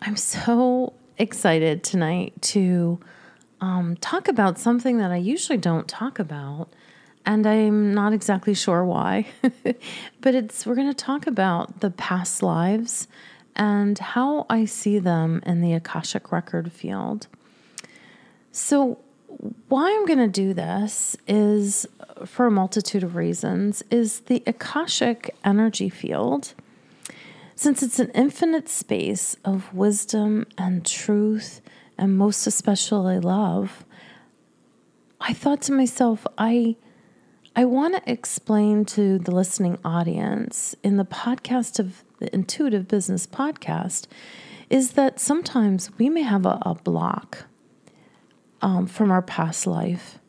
I'm so excited tonight to um, talk about something that I usually don't talk about, and I'm not exactly sure why. but it's we're going to talk about the past lives and how I see them in the Akashic record field. So, why I'm going to do this is for a multitude of reasons is the Akashic energy field since it's an infinite space of wisdom and truth, and most especially love, I thought to myself, I. I want to explain to the listening audience in the podcast of the Intuitive Business Podcast is that sometimes we may have a, a block um, from our past life.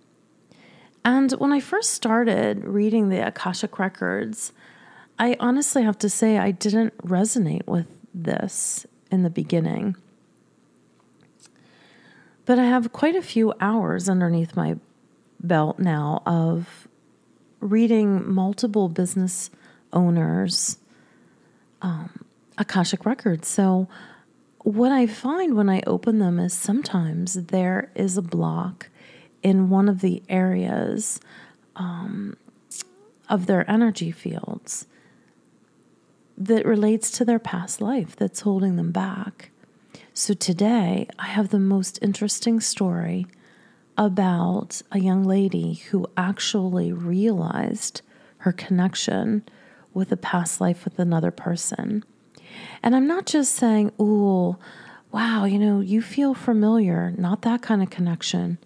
And when I first started reading the Akashic Records, I honestly have to say I didn't resonate with this in the beginning. But I have quite a few hours underneath my belt now of reading multiple business owners' um, Akashic records. So, what I find when I open them is sometimes there is a block in one of the areas um, of their energy fields that relates to their past life that's holding them back. So today, I have the most interesting story about a young lady who actually realized her connection with a past life with another person. And I'm not just saying, ooh, wow, you know, you feel familiar, not that kind of connection.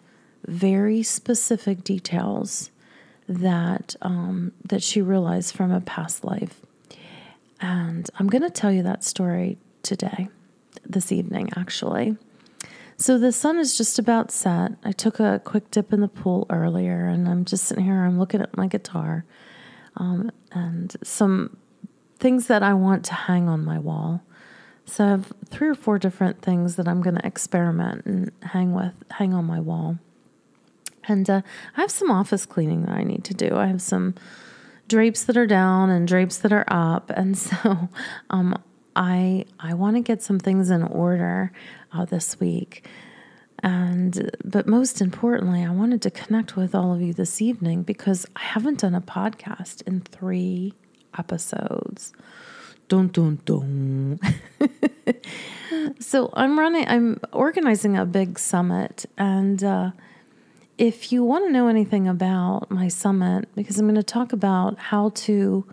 Very specific details that um, that she realized from a past life. And I'm going to tell you that story today, this evening, actually. So the sun is just about set. I took a quick dip in the pool earlier, and I'm just sitting here. I'm looking at my guitar um, and some things that I want to hang on my wall. So I have three or four different things that I'm going to experiment and hang with, hang on my wall. And uh, I have some office cleaning that I need to do. I have some drapes that are down and drapes that are up, and so um, I I want to get some things in order uh, this week. And but most importantly, I wanted to connect with all of you this evening because I haven't done a podcast in three episodes. Dun dun dun. so I'm running. I'm organizing a big summit, and uh, if you want to know anything about my summit, because I'm going to talk about how to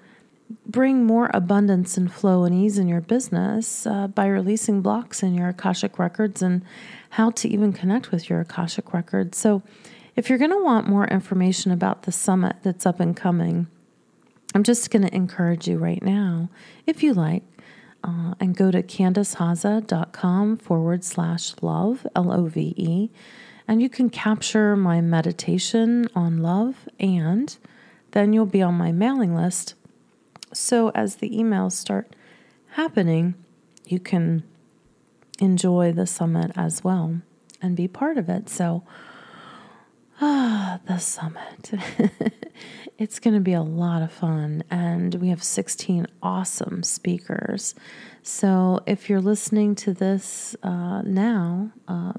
bring more abundance and flow and ease in your business uh, by releasing blocks in your Akashic records and how to even connect with your Akashic records. So, if you're going to want more information about the summit that's up and coming, I'm just going to encourage you right now, if you like, uh, and go to candacehaza.com forward slash love, L O V E and you can capture my meditation on love, and then you'll be on my mailing list. So as the emails start happening, you can enjoy the summit as well and be part of it. So, ah, the summit. it's going to be a lot of fun, and we have 16 awesome speakers. So, if you're listening to this uh, now, uh,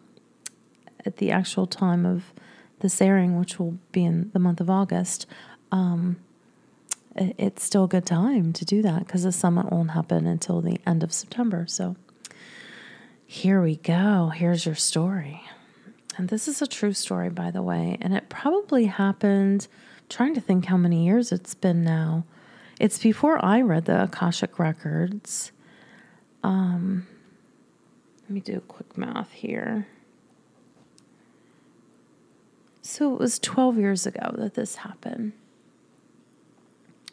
at the actual time of this airing, which will be in the month of August, um, it's still a good time to do that because the summit won't happen until the end of September. So here we go. Here's your story. And this is a true story, by the way. And it probably happened, trying to think how many years it's been now. It's before I read the Akashic Records. Um, let me do a quick math here. So it was 12 years ago that this happened.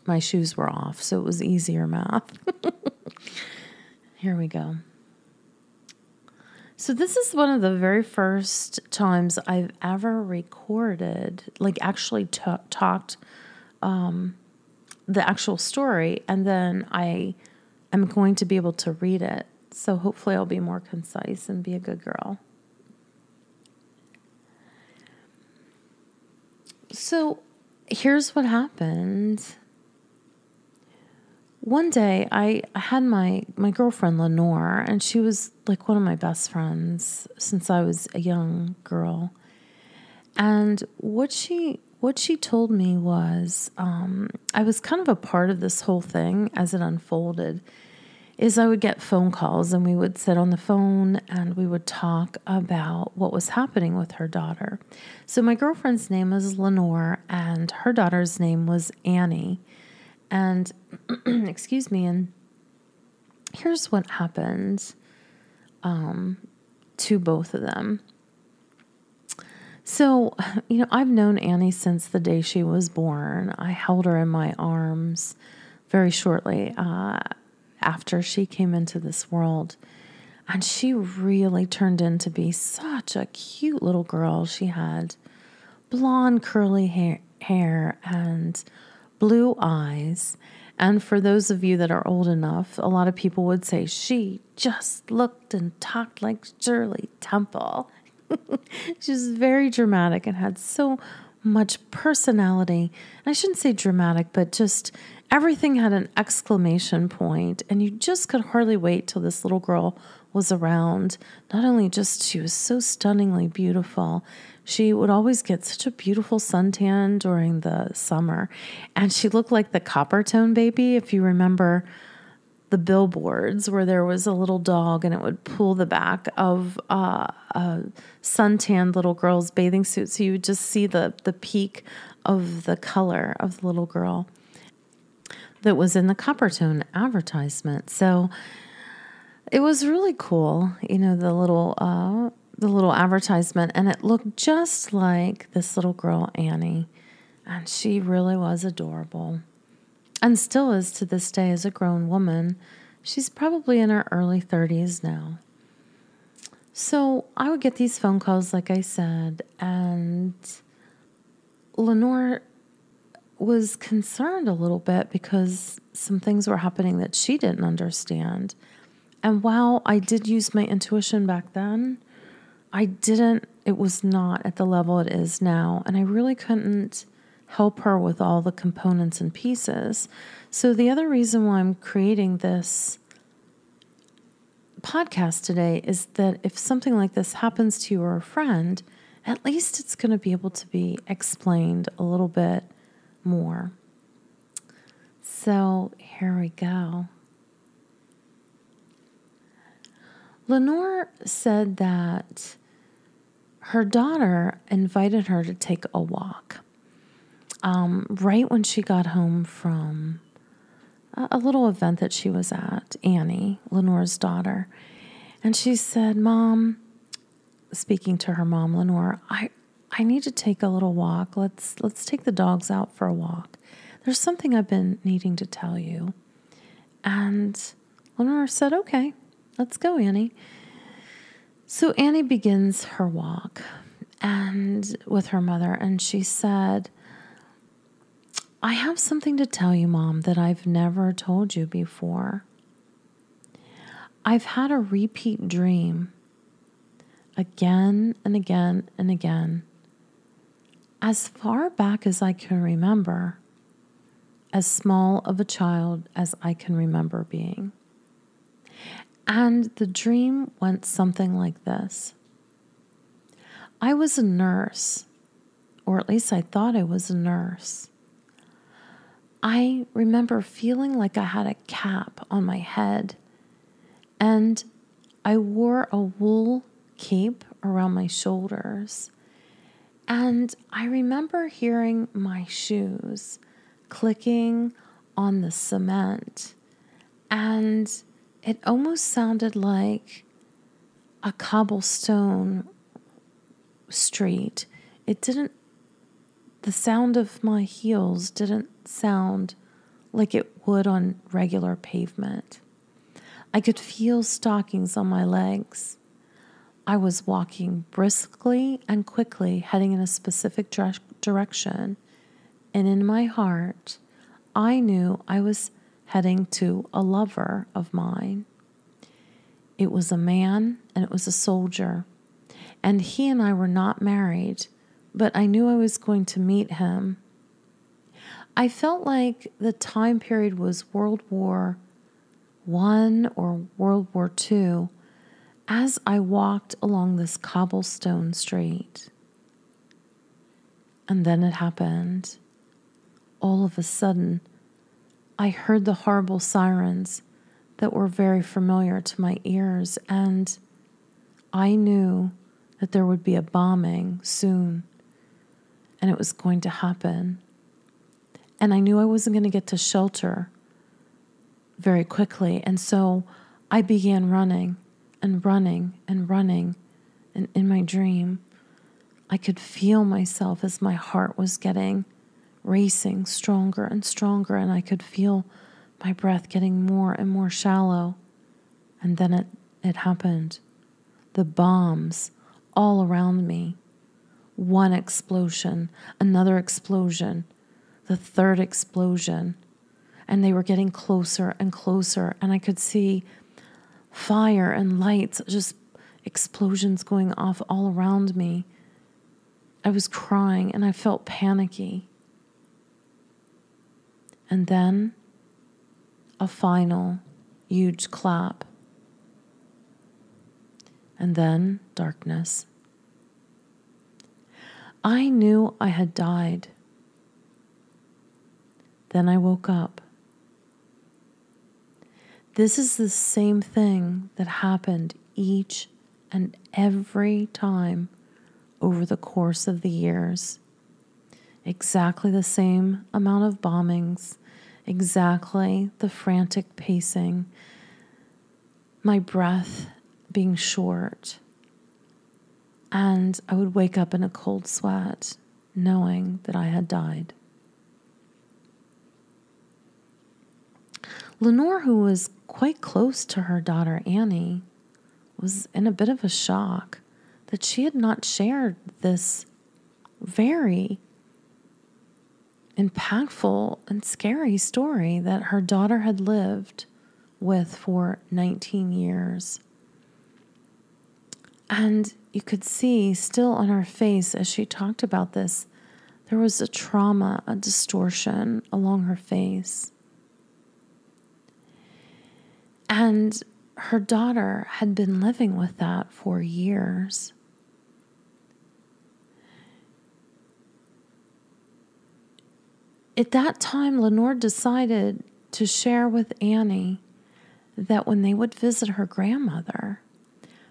My shoes were off, so it was easier math. Here we go. So, this is one of the very first times I've ever recorded, like actually t- talked um, the actual story, and then I am going to be able to read it. So, hopefully, I'll be more concise and be a good girl. So, here's what happened one day I, had my my girlfriend Lenore and she was like one of my best friends since I was a young girl. And what she what she told me was um, I was kind of a part of this whole thing as it unfolded. Is I would get phone calls and we would sit on the phone and we would talk about what was happening with her daughter. So my girlfriend's name was Lenore and her daughter's name was Annie. And excuse me, and here's what happened um, to both of them. So, you know, I've known Annie since the day she was born. I held her in my arms very shortly uh, after she came into this world. And she really turned in to be such a cute little girl. She had blonde, curly hair, hair and blue eyes. And for those of you that are old enough, a lot of people would say she just looked and talked like Shirley Temple. she was very dramatic and had so much personality. I shouldn't say dramatic, but just everything had an exclamation point, and you just could hardly wait till this little girl was around. Not only just she was so stunningly beautiful, she would always get such a beautiful suntan during the summer. And she looked like the Coppertone baby, if you remember the billboards where there was a little dog and it would pull the back of uh, a suntanned little girl's bathing suit. So you would just see the, the peak of the color of the little girl that was in the Coppertone advertisement. So it was really cool, you know, the little uh, the little advertisement, and it looked just like this little girl, Annie. And she really was adorable. And still is to this day as a grown woman. She's probably in her early 30s now. So I would get these phone calls, like I said, and Lenore was concerned a little bit because some things were happening that she didn't understand. And while I did use my intuition back then, I didn't, it was not at the level it is now. And I really couldn't help her with all the components and pieces. So, the other reason why I'm creating this podcast today is that if something like this happens to you or a friend, at least it's going to be able to be explained a little bit more. So, here we go. Lenore said that her daughter invited her to take a walk um, right when she got home from a, a little event that she was at, Annie, Lenore's daughter. And she said, Mom, speaking to her mom, Lenore, I, I need to take a little walk. Let's let's take the dogs out for a walk. There's something I've been needing to tell you. And Lenore said, Okay, let's go, Annie. So Annie begins her walk and with her mother and she said, I have something to tell you, Mom, that I've never told you before. I've had a repeat dream again and again and again. As far back as I can remember, as small of a child as I can remember being. And the dream went something like this I was a nurse, or at least I thought I was a nurse. I remember feeling like I had a cap on my head, and I wore a wool cape around my shoulders. And I remember hearing my shoes clicking on the cement. And it almost sounded like a cobblestone street. It didn't, the sound of my heels didn't sound like it would on regular pavement. I could feel stockings on my legs. I was walking briskly and quickly, heading in a specific dire- direction. And in my heart, I knew I was heading to a lover of mine. It was a man and it was a soldier. And he and I were not married, but I knew I was going to meet him. I felt like the time period was World War One or World War Two as I walked along this cobblestone street. And then it happened. All of a sudden, I heard the horrible sirens that were very familiar to my ears, and I knew that there would be a bombing soon and it was going to happen. And I knew I wasn't going to get to shelter very quickly. And so I began running and running and running. And in my dream, I could feel myself as my heart was getting racing stronger and stronger. And I could feel my breath getting more and more shallow. And then it, it happened. The bombs all around me. One explosion, another explosion, the third explosion. And they were getting closer and closer. And I could see fire and lights, just explosions going off all around me. I was crying and I felt panicky. And then a final huge clap. And then darkness. I knew I had died. Then I woke up. This is the same thing that happened each and every time over the course of the years. Exactly the same amount of bombings, exactly the frantic pacing, my breath being short. And I would wake up in a cold sweat, knowing that I had died. Lenore, who was quite close to her daughter Annie, was in a bit of a shock that she had not shared this very impactful and scary story that her daughter had lived with for 19 years. And you could see still on her face as she talked about this, there was a trauma, a distortion along her face. And her daughter had been living with that for years. At that time, Lenore decided to share with Annie that when they would visit her grandmother,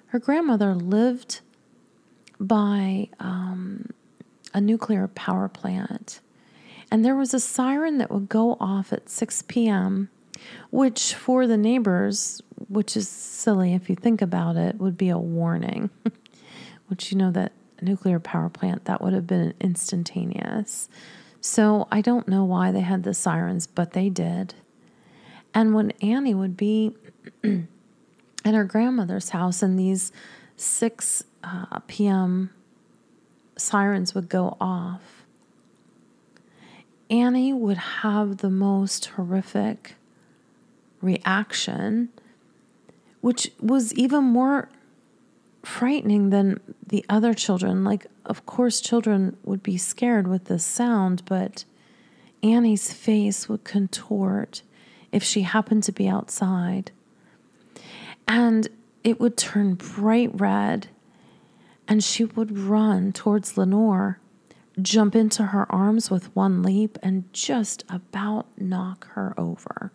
her grandmother lived by um, a nuclear power plant, and there was a siren that would go off at 6 p.m., which for the neighbors, which is silly if you think about it, would be a warning. which you know that nuclear power plant that would have been instantaneous. So I don't know why they had the sirens, but they did. And when Annie would be at her grandmother's house, and these 6 uh, p.m. sirens would go off, Annie would have the most horrific reaction, which was even more frightening than the other children. Like, of course, children would be scared with this sound, but Annie's face would contort if she happened to be outside and it would turn bright red, and she would run towards Lenore, jump into her arms with one leap, and just about knock her over.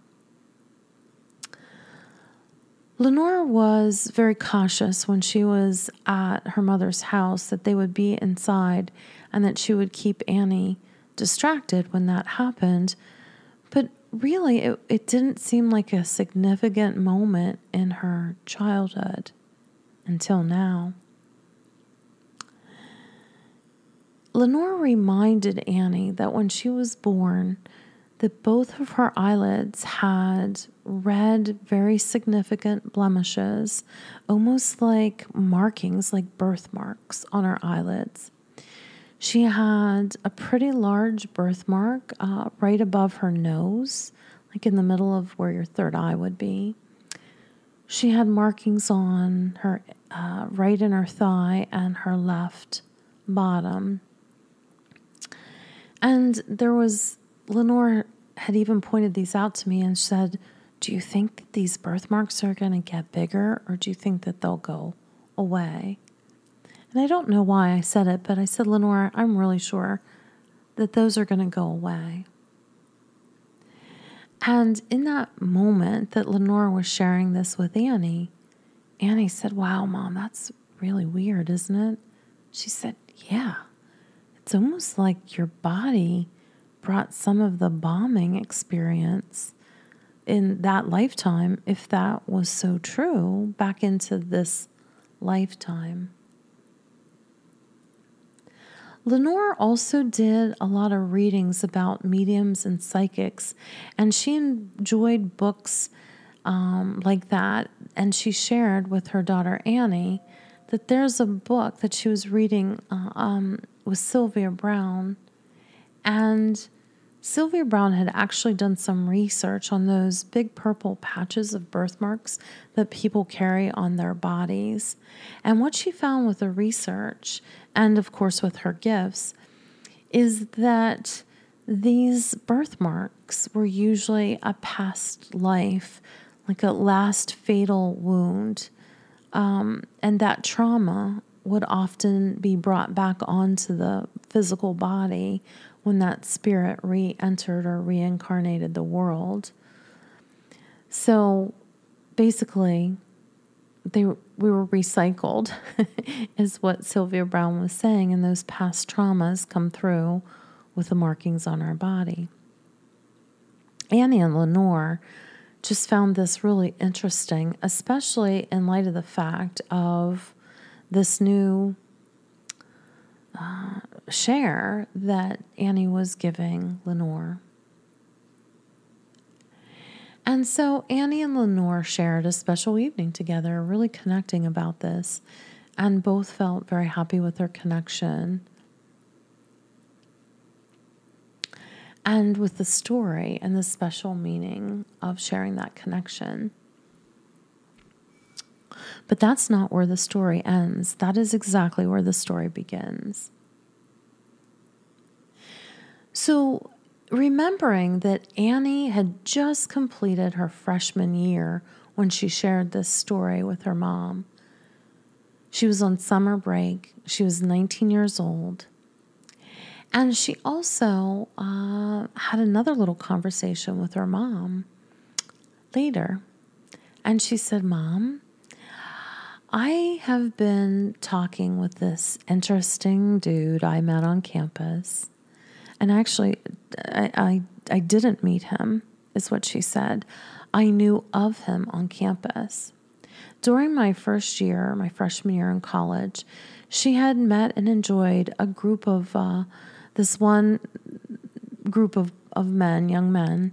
Lenore was very cautious when she was at her mother's house that they would be inside and that she would keep Annie distracted when that happened But really, it, it didn't seem like a significant moment in her childhood until now. Lenore reminded Annie that when she was born, that both of her eyelids had red, very significant blemishes, almost like markings, like birthmarks on her eyelids. She had a pretty large birthmark uh, right above her nose, like in the middle of where your third eye would be. She had markings on her uh, right in her thigh and her left bottom. And there was Lenore had even pointed these out to me and said, Do you think that these birthmarks are going to get bigger or do you think that they'll go away? And I don't know why I said it, but I said, Lenore, I'm really sure that those are going to go away. And in that moment that Lenore was sharing this with Annie, Annie said, Wow, mom, that's really weird, isn't it? She said, Yeah. It's almost like your body brought some of the bombing experience in that lifetime, if that was so true, back into this lifetime. Lenore also did a lot of readings about mediums and psychics, and she enjoyed books um, like that. And she shared with her daughter Annie that there's a book that she was reading uh, um, with Sylvia Browne, and Sylvia Browne had actually done some research on those big purple patches of birthmarks that people carry on their bodies. And what she found with the research, and of course with her gifts, is that these birthmarks were usually a past life, like a last fatal wound. Um, and that trauma would often be brought back onto the physical body when that spirit re entered or reincarnated the world. So basically, they we were recycled, is what Sylvia Browne was saying, and those past traumas come through with the markings on our body. Annie and Lenore just found this really interesting, especially in light of the fact of this new uh, share that Annie was giving Lenore. And so Annie and Lenore shared a special evening together, really connecting about this, and both felt very happy with their connection. And with the story and the special meaning of sharing that connection. But that's not where the story ends. That is exactly where the story begins. So, remembering that Annie had just completed her freshman year when she shared this story with her mom, she was on summer break. She was 19 years old. And she also uh, had another little conversation with her mom later. And she said, Mom, I have been talking with this interesting dude I met on campus. And actually, I, I, I didn't meet him, is what she said. I knew of him on campus. During my first year, my freshman year in college, she had met and enjoyed a group of uh, this one group of, of men, young men,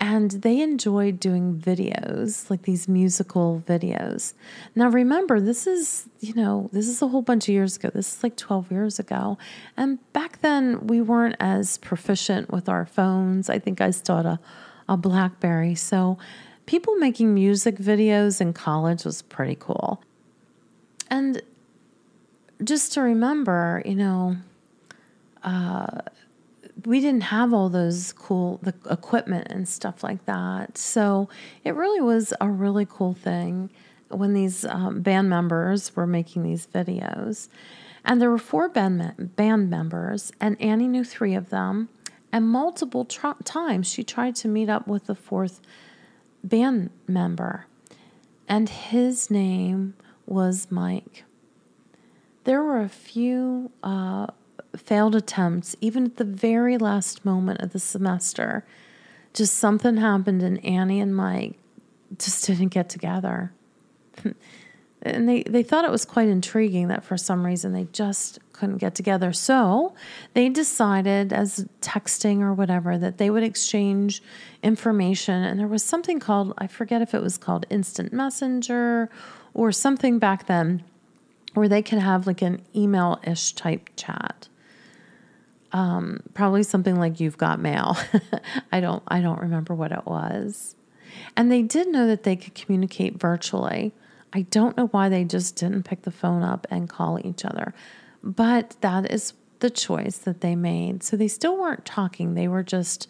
and they enjoyed doing videos, like these musical videos. Now, remember, this is, you know, this is a whole bunch of years ago. This is like 12 years ago. And back then, we weren't as proficient with our phones. I think I still had a, a Blackberry. So, people making music videos in college was pretty cool. And just to remember, you know, uh, we didn't have all those cool the equipment and stuff like that. So it really was a really cool thing when these um, band members were making these videos. And there were four band, band members, and Annie knew three of them. And multiple times she tried to meet up with the fourth band member, and his name was Mike. There were a few uh, failed attempts, even at the very last moment of the semester, just something happened and Annie and Mike just didn't get together. and they, they thought it was quite intriguing that for some reason they just couldn't get together. So they decided, as texting or whatever, that they would exchange information. And there was something called, I forget if it was called Instant Messenger or something back then, where they could have like an email ish type chat. Um, probably something like you've got mail. I don't I don't remember what it was. And they did know that they could communicate virtually. I don't know why they just didn't pick the phone up and call each other. But that is the choice that they made. So they still weren't talking, they were just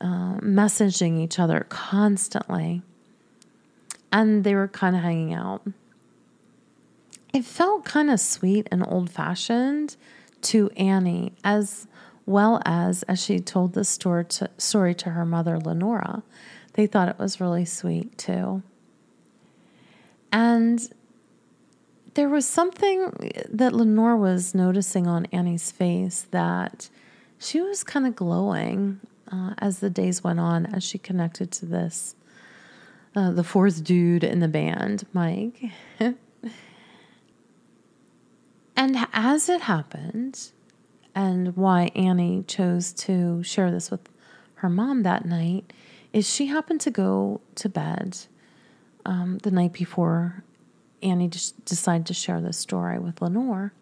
uh, messaging each other constantly. And they were kind of hanging out. It felt kind of sweet and old fashioned to Annie, as well as as she told the story to, story to her mother, Lenora. They thought it was really sweet too. And there was something that Lenore was noticing on Annie's face that she was kind of glowing uh, as the days went on, as she connected to this, uh, the fourth dude in the band, Mike. and as it happened, and why Annie chose to share this with her mom that night, is she happened to go to bed um, the night before Annie decided to share this story with Lenore.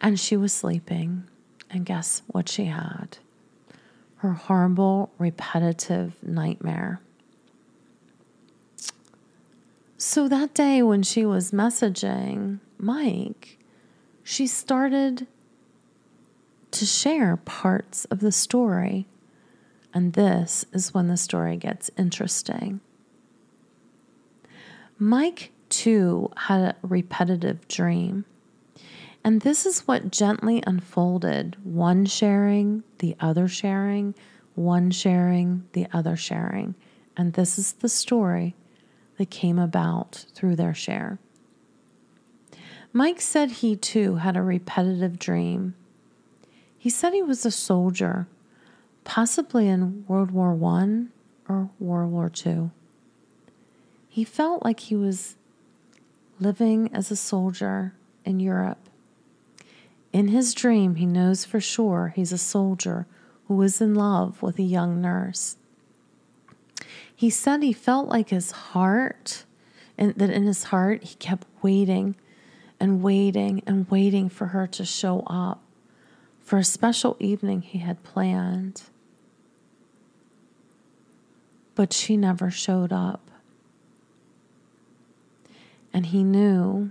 And she was sleeping. And guess what she had? Her horrible, repetitive nightmare. So that day when she was messaging Mike, she started to share parts of the story. And this is when the story gets interesting. Mike, too, had a repetitive dream. And this is what gently unfolded one sharing, the other sharing, one sharing, the other sharing. And this is the story that came about through their share. Mike said he too had a repetitive dream. He said he was a soldier, possibly in World War I or World War II. He felt like he was living as a soldier in Europe. In his dream, he knows for sure he's a soldier who is in love with a young nurse. He said he felt like his heart, and that in his heart, he kept waiting and waiting and waiting for her to show up for a special evening he had planned. But she never showed up and he knew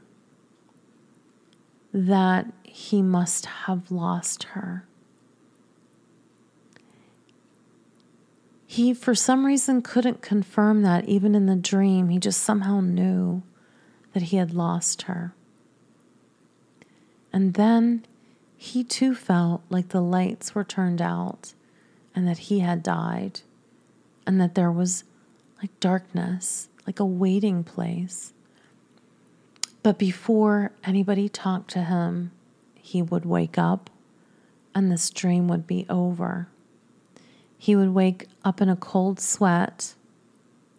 that he must have lost her. He, for some reason, couldn't confirm that even in the dream. He just somehow knew that he had lost her. And then he too felt like the lights were turned out and that he had died and that there was like darkness, like a waiting place. But before anybody talked to him, he would wake up and this dream would be over. He would wake up in a cold sweat,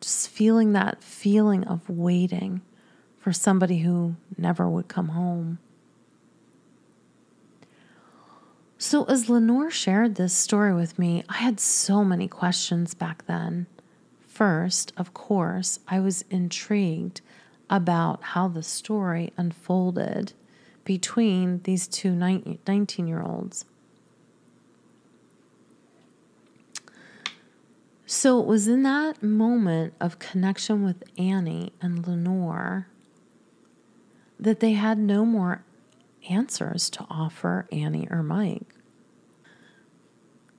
just feeling that feeling of waiting for somebody who never would come home. So, as Lenore shared this story with me, I had so many questions back then. First, of course, I was intrigued about how the story unfolded between these two 19 year olds. So it was in that moment of connection with Annie and Lenore that they had no more answers to offer Annie or Mike.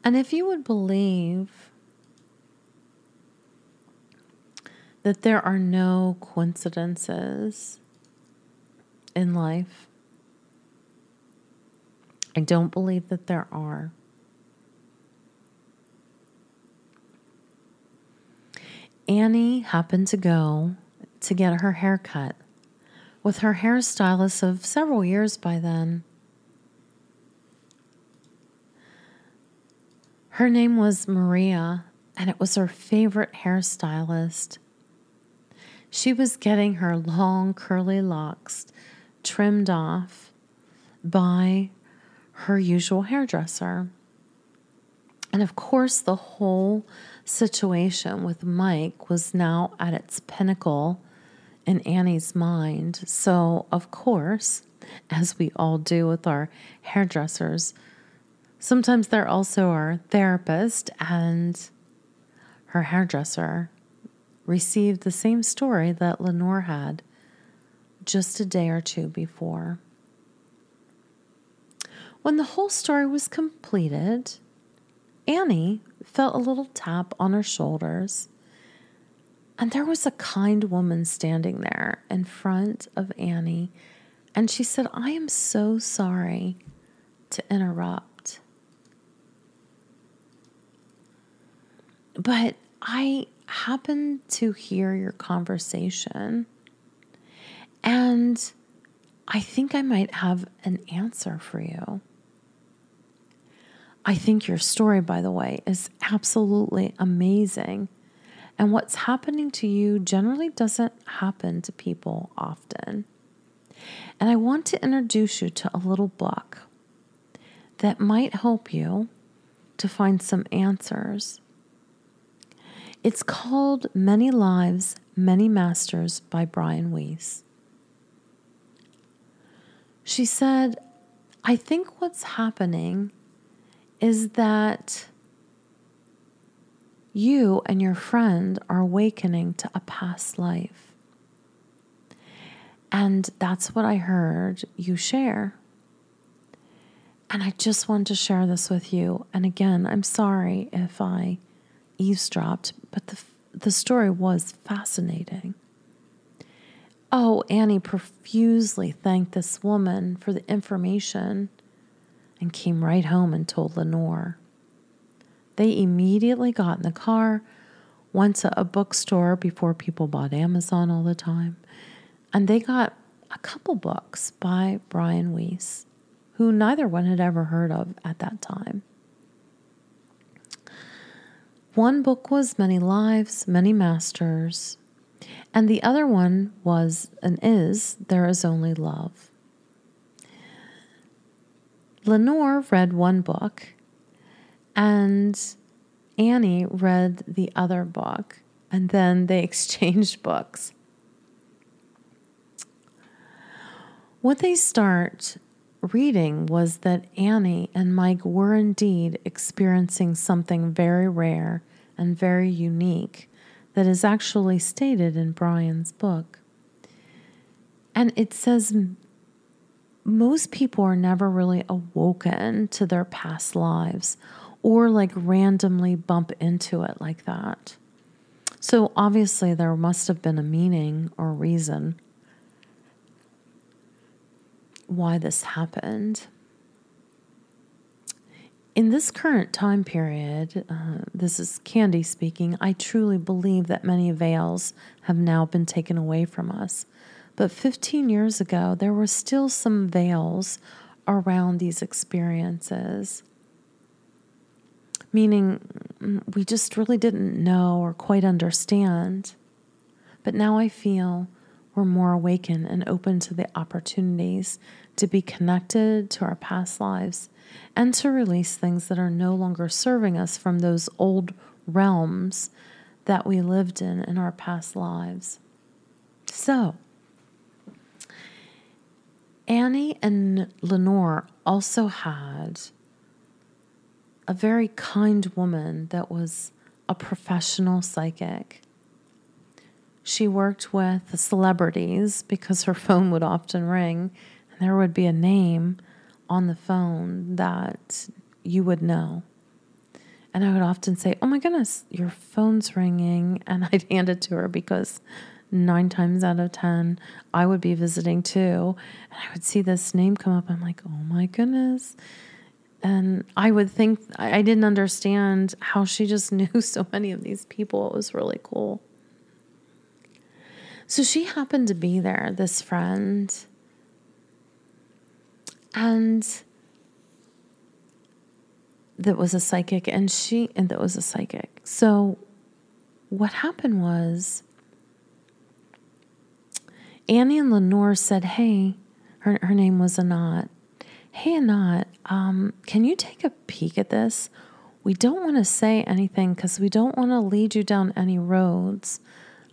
And if you would believe that there are no coincidences in life. I don't believe that there are. Annie happened to go to get her hair cut with her hairstylist of several years by then. Her name was Maria, and it was her favorite hairstylist. she was getting her long curly locks trimmed off by her usual hairdresser. And of course, the whole situation with Mike was now at its pinnacle in Annie's mind. So, of course, as we all do with our hairdressers, sometimes they're also our therapist, and her hairdresser received the same story that Lenore had just a day or two before. When the whole story was completed, Annie felt a little tap on her shoulders, and there was a kind woman standing there in front of Annie, and she said, I am so sorry to interrupt. But I happened to hear your conversation, and I think I might have an answer for you. I think your story, by the way, is absolutely amazing. And what's happening to you generally doesn't happen to people often. And I want to introduce you to a little book that might help you to find some answers. It's called Many Lives, Many Masters by Brian Weiss. She said, I think what's happening is that you and your friend are awakening to a past life. And that's what I heard you share. And I just wanted to share this with you. And again, I'm sorry if I eavesdropped, but the, the story was fascinating. Oh, Annie profusely thanked this woman for the information and came right home and told Lenore. They immediately got in the car, went to a bookstore before people bought Amazon all the time, and they got a couple books by Brian Weiss, who neither one had ever heard of at that time. One book was Many Lives, Many Masters, and the other one was and is There Is Only Love. Lenore read one book and Annie read the other book, and then they exchanged books. What they start reading was that Annie and Mike were indeed experiencing something very rare and very unique that is actually stated in Brian's book. And it says most people are never really awoken to their past lives or like randomly bump into it like that. So obviously, there must have been a meaning or reason why this happened. In this current time period, uh, this is Candy speaking, I truly believe that many veils have now been taken away from us. But 15 years ago, there were still some veils around these experiences, meaning mm, we just really didn't know or quite understand. But now I feel we're more awakened and open to the opportunities to be connected to our past lives and to release things that are no longer serving us from those old realms that we lived in in our past lives. So, Annie and Lenore also had a very kind woman that was a professional psychic. She worked with celebrities because her phone would often ring and there would be a name on the phone that you would know. And I would often say, Oh my goodness, your phone's ringing. And I'd hand it to her because nine times out of 10, I would be visiting too. And I would see this name come up. I'm like, oh my goodness. And I would think, I didn't understand how she just knew so many of these people. It was really cool. So she happened to be there, this friend. And that was a psychic, and she, and that was a psychic. So what happened was, Annie and Lenore said, Hey, her, her name was Anat. Hey, Anat, um, can you take a peek at this? We don't want to say anything because we don't want to lead you down any roads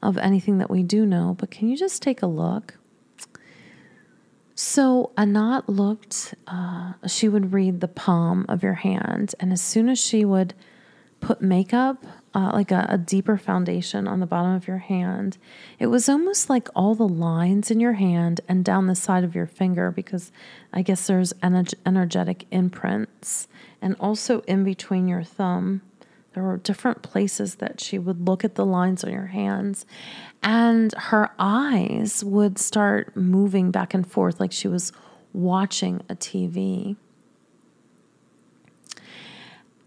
of anything that we do know, but can you just take a look? So Anat looked, uh, she would read the palm of your hand, and as soon as she would put makeup, uh, like a, a deeper foundation on the bottom of your hand, it was almost like all the lines in your hand and down the side of your finger, because I guess there's energetic imprints, and also in between your thumb there were different places that she would look at the lines on your hands, and her eyes would start moving back and forth like she was watching a TV.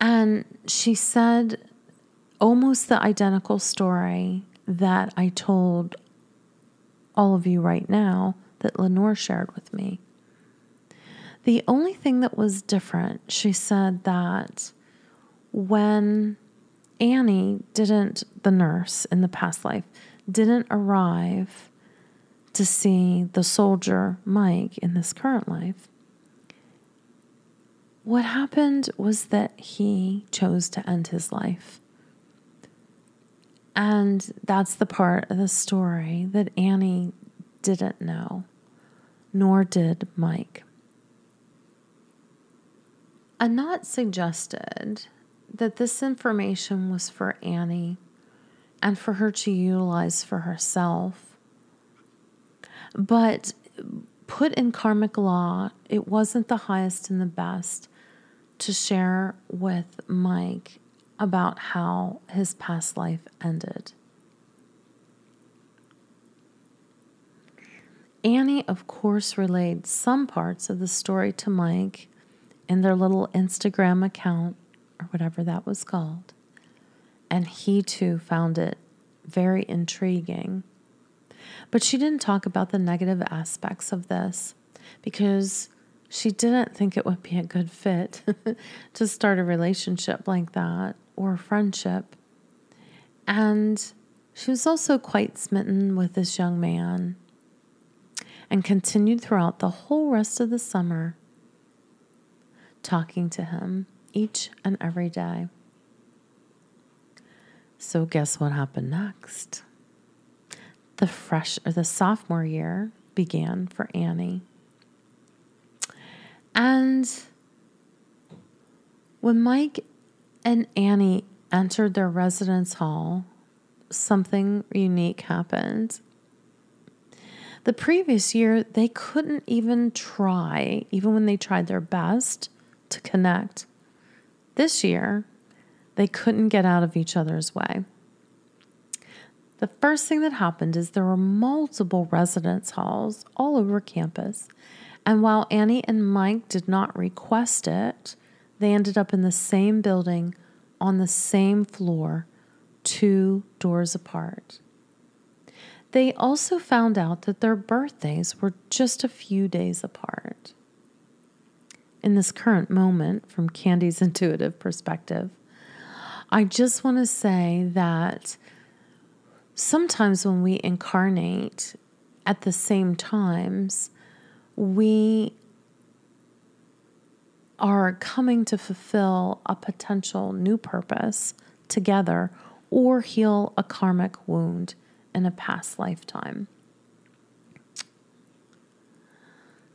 And she said almost the identical story that I told all of you right now that Lenore shared with me. The only thing that was different, she said that when Annie didn't, the nurse in the past life, didn't arrive to see the soldier Mike in this current life, what happened was that he chose to end his life. And that's the part of the story that Annie didn't know, nor did Mike. Anat suggested that this information was for Annie and for her to utilize for herself. But put in karmic law, it wasn't the highest and the best to share with Mike about how his past life ended. Annie, of course, relayed some parts of the story to Mike in their little Instagram account or whatever that was called. And he too found it very intriguing. But she didn't talk about the negative aspects of this because she didn't think it would be a good fit to start a relationship like that or a friendship. And she was also quite smitten with this young man and continued throughout the whole rest of the summer talking to him each and every day. So, guess what happened next? The fresh or the sophomore year began for Annie. And when Mike and Annie entered their residence hall, something unique happened. The previous year, they couldn't even try, even when they tried their best, to connect. This year, they couldn't get out of each other's way. The first thing that happened is there were multiple residence halls all over campus. And while Annie and Mike did not request it, they ended up in the same building on the same floor, two doors apart. They also found out that their birthdays were just a few days apart in this current moment from Candy's intuitive perspective, I just want to say that sometimes when we incarnate at the same times, we are coming to fulfill a potential new purpose together or heal a karmic wound in a past lifetime.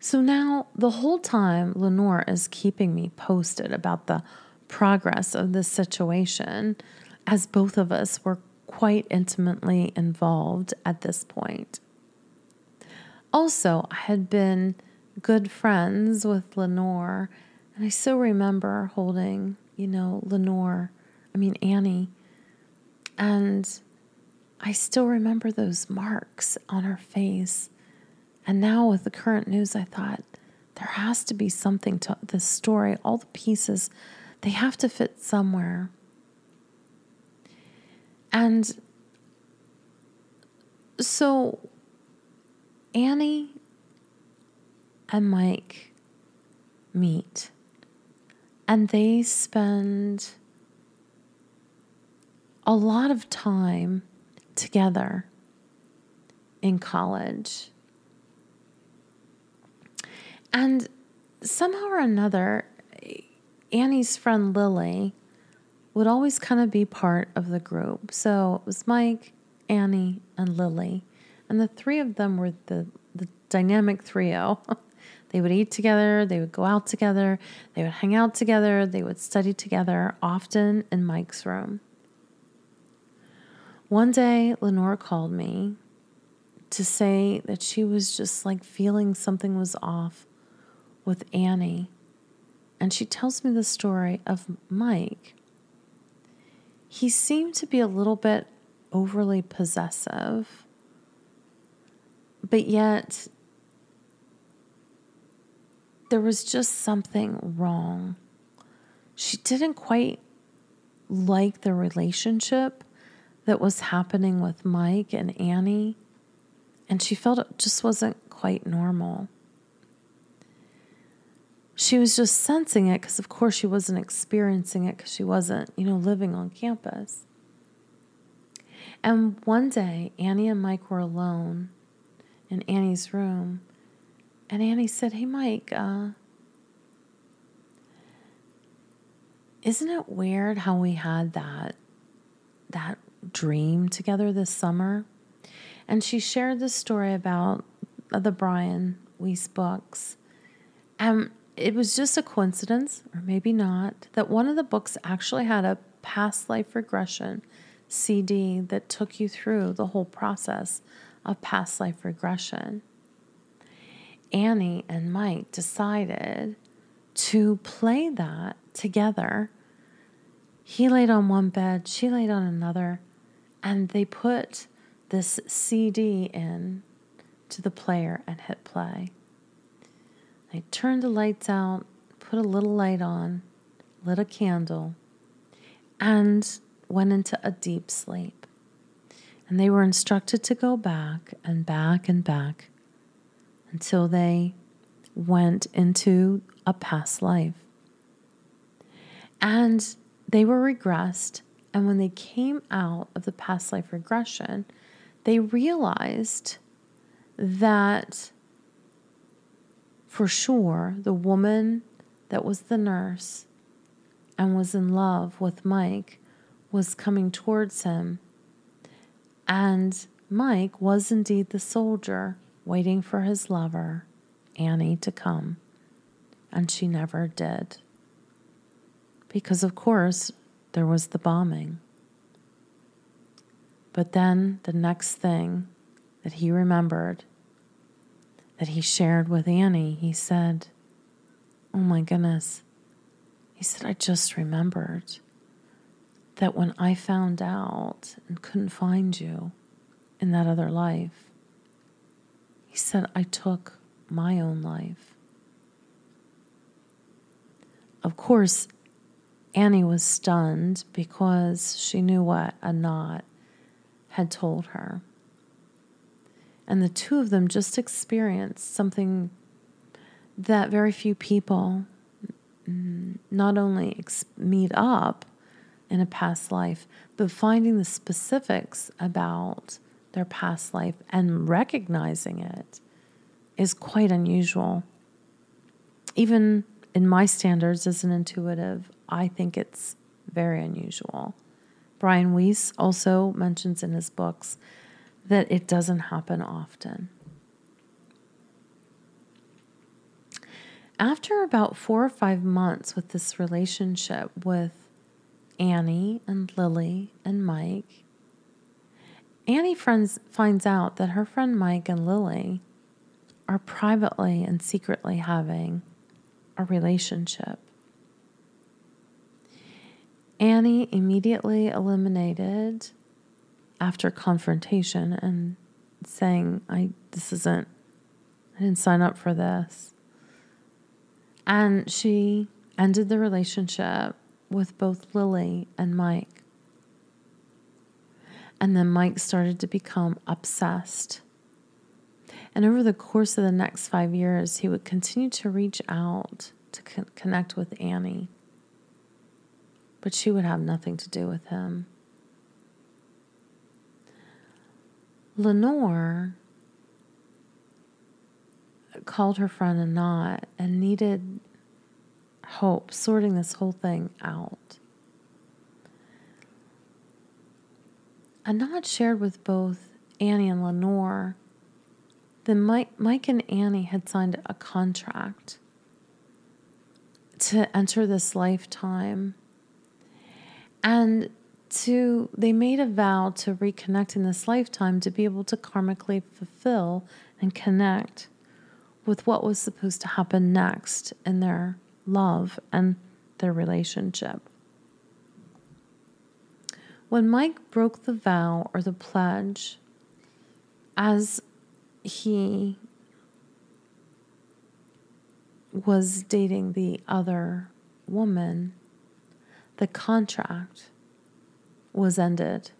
So now, the whole time, Lenore is keeping me posted about the progress of this situation, as both of us were quite intimately involved at this point. Also, I had been good friends with Lenore, and I still remember holding, you know, Lenore, I mean, Annie, and I still remember those marks on her face and now, with the current news, I thought there has to be something to this story. All the pieces, they have to fit somewhere. And so, Annie and Mike meet, and they spend a lot of time together in college And somehow or another, Annie's friend Lily would always kind of be part of the group. So it was Mike, Annie, and Lily. And the three of them were the, the dynamic trio. they would eat together, they would go out together, they would hang out together, they would study together, often in Mike's room. One day, Lenore called me to say that she was just like feeling something was off with Annie. And she tells me the story of Mike. He seemed to be a little bit overly possessive, but yet there was just something wrong. She didn't quite like the relationship that was happening with Mike and Annie, and she felt it just wasn't quite normal she was just sensing it because, of course, she wasn't experiencing it because she wasn't, you know, living on campus. And one day, Annie and Mike were alone in Annie's room, and Annie said, Hey, Mike, uh, isn't it weird how we had that that dream together this summer? And she shared the story about the Brian Weiss books. And it was just a coincidence, or maybe not, that one of the books actually had a past life regression CD that took you through the whole process of past life regression. Annie and Mike decided to play that together. He laid on one bed, she laid on another, and they put this CD in to the player and hit play. They turned the lights out, put a little light on, lit a candle, and went into a deep sleep. And they were instructed to go back and back and back until they went into a past life. And they were regressed. And when they came out of the past life regression, they realized that for sure, the woman that was the nurse and was in love with Mike was coming towards him. And Mike was indeed the soldier waiting for his lover, Annie, to come. And she never did. Because, of course, there was the bombing. But then the next thing that he remembered that he shared with Annie, he said, Oh my goodness. He said, I just remembered that when I found out and couldn't find you in that other life, he said, I took my own life. Of course, Annie was stunned because she knew what Anat had told her. And the two of them just experienced something that very few people not only ex- meet up in a past life, but finding the specifics about their past life and recognizing it is quite unusual. Even in my standards as an intuitive, I think it's very unusual. Brian Weiss also mentions in his books that it doesn't happen often. After about four or five months with this relationship with Annie and Lily and Mike, Annie friends, finds out that her friend Mike and Lily are privately and secretly having a relationship. Annie immediately eliminated after confrontation and saying, I this isn't I didn't sign up for this. And she ended the relationship with both Lily and Mike. And then Mike started to become obsessed. And over the course of the next five years, he would continue to reach out to con- connect with Annie. But she would have nothing to do with him. Lenore called her friend Anat and needed hope sorting this whole thing out. Anat shared with both Annie and Lenore that Mike, Mike and Annie had signed a contract to enter this lifetime and to they made a vow to reconnect in this lifetime to be able to karmically fulfill and connect with what was supposed to happen next in their love and their relationship. When Mike broke the vow or the pledge, as he was dating the other woman, the contract was ended.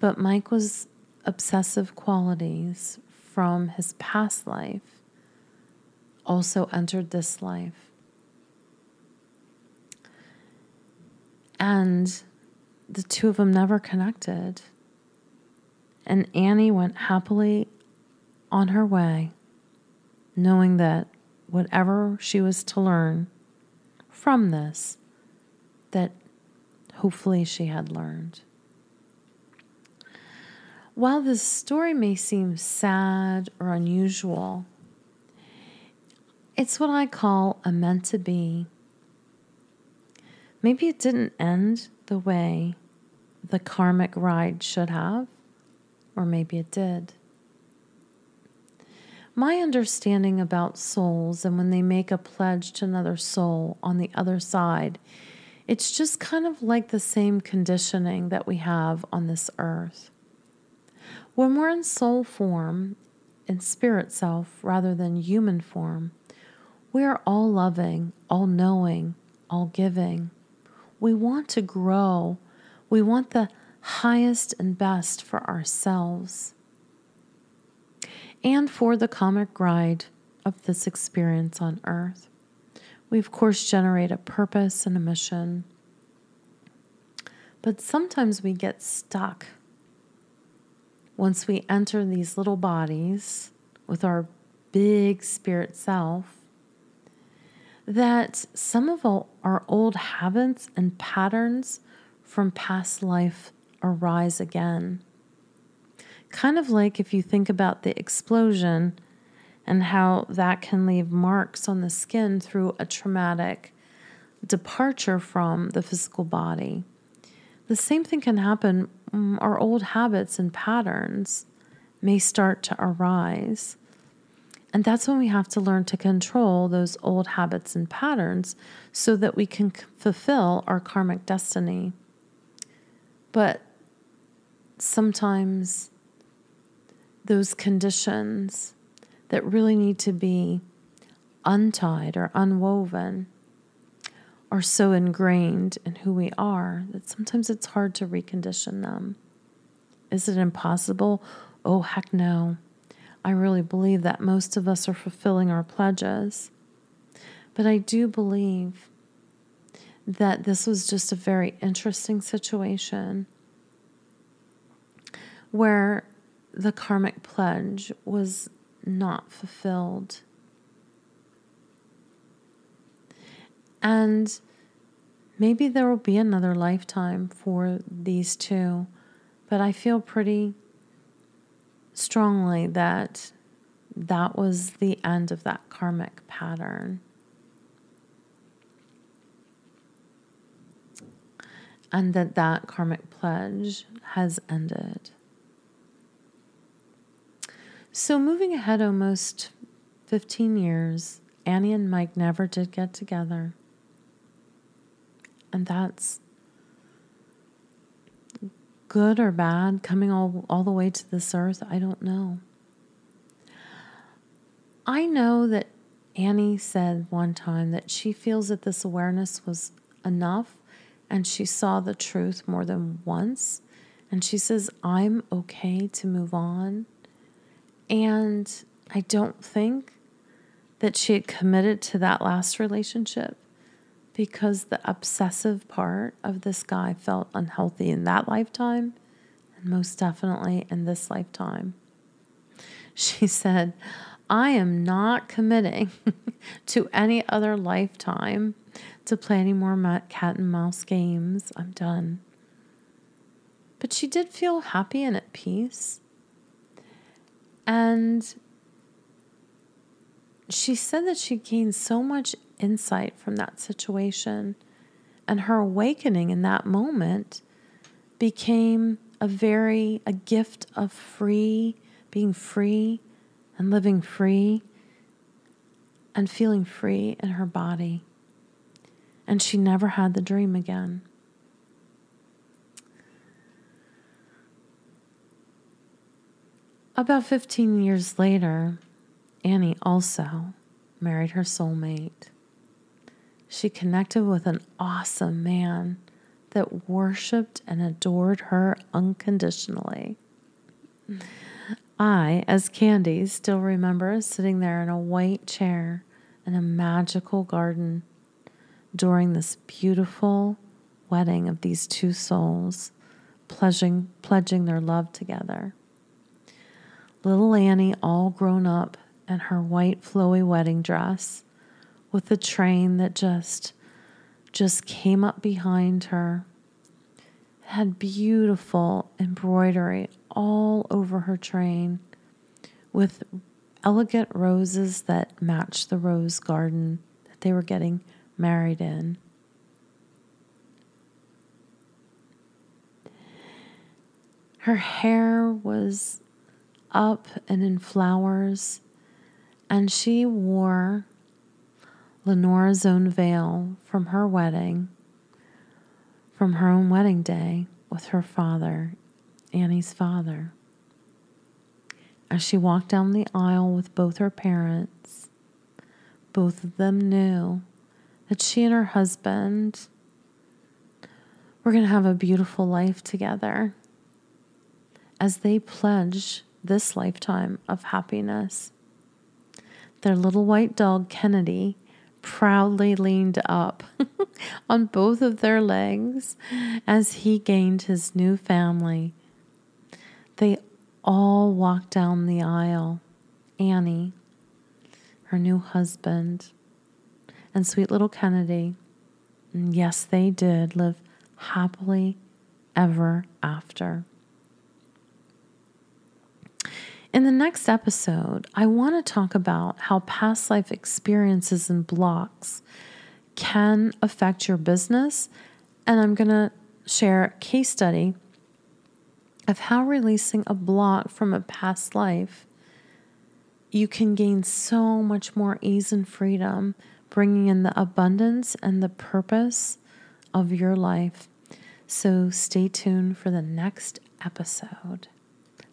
But Mike was obsessive qualities from his past life also entered this life. And the two of them never connected. And Annie went happily on her way, knowing that whatever she was to learn from this, that hopefully she had learned. While this story may seem sad or unusual, it's what I call a meant to be. Maybe it didn't end the way the karmic ride should have, or maybe it did. My understanding about souls and when they make a pledge to another soul on the other side, it's just kind of like the same conditioning that we have on this earth. When we're in soul form, in spirit self rather than human form, we are all loving, all knowing, all giving. We want to grow. We want the highest and best for ourselves and for the karmic ride of this experience on earth. We, of course, generate a purpose and a mission. But sometimes we get stuck once we enter these little bodies with our big spirit self that some of our old habits and patterns from past life arise again. Kind of like if you think about the explosion and how that can leave marks on the skin through a traumatic departure from the physical body. The same thing can happen. Mm, our old habits and patterns may start to arise. And that's when we have to learn to control those old habits and patterns so that we can fulfill our karmic destiny. But sometimes those conditions that really need to be untied or unwoven are so ingrained in who we are that sometimes it's hard to recondition them. Is it impossible? Oh, heck no. I really believe that most of us are fulfilling our pledges. But I do believe that this was just a very interesting situation where the karmic pledge was not fulfilled. And maybe there will be another lifetime for these two, but I feel pretty strongly that that was the end of that karmic pattern. And that that karmic pledge has ended. So, moving ahead almost 15 years, Annie and Mike never did get together. And that's good or bad coming all, all the way to this earth, I don't know. I know that Annie said one time that she feels that this awareness was enough and she saw the truth more than once. And she says, I'm okay to move on. And I don't think that she had committed to that last relationship because the obsessive part of this guy felt unhealthy in that lifetime and most definitely in this lifetime. She said, I am not committing to any other lifetime to play any more cat and mouse games. I'm done. But she did feel happy and at peace. And she said that she gained so much insight from that situation. And her awakening in that moment became a very, a gift of free, being free and living free and feeling free in her body. And she never had the dream again. About 15 years later, Annie also married her soulmate. She connected with an awesome man that worshiped and adored her unconditionally. I, as Candy, still remember sitting there in a white chair in a magical garden during this beautiful wedding of these two souls, pledging, pledging their love together. Little Annie, all grown up in her white flowy wedding dress, with the train that just just came up behind her. It had beautiful embroidery all over her train with elegant roses that matched the rose garden that they were getting married in. Her hair was up and in flowers, and she wore Lenora's own veil from her wedding, from her own wedding day with her father, Annie's father. As she walked down the aisle with both her parents, both of them knew that she and her husband were going to have a beautiful life together as they pledge this lifetime of happiness. Their little white dog, Kennedy, proudly leaned up on both of their legs as he gained his new family. They all walked down the aisle. Annie, her new husband, and sweet little Kennedy. And yes, they did live happily ever after. In the next episode, I want to talk about how past life experiences and blocks can affect your business. And I'm going to share a case study of how releasing a block from a past life, you can gain so much more ease and freedom, bringing in the abundance and the purpose of your life. So stay tuned for the next episode.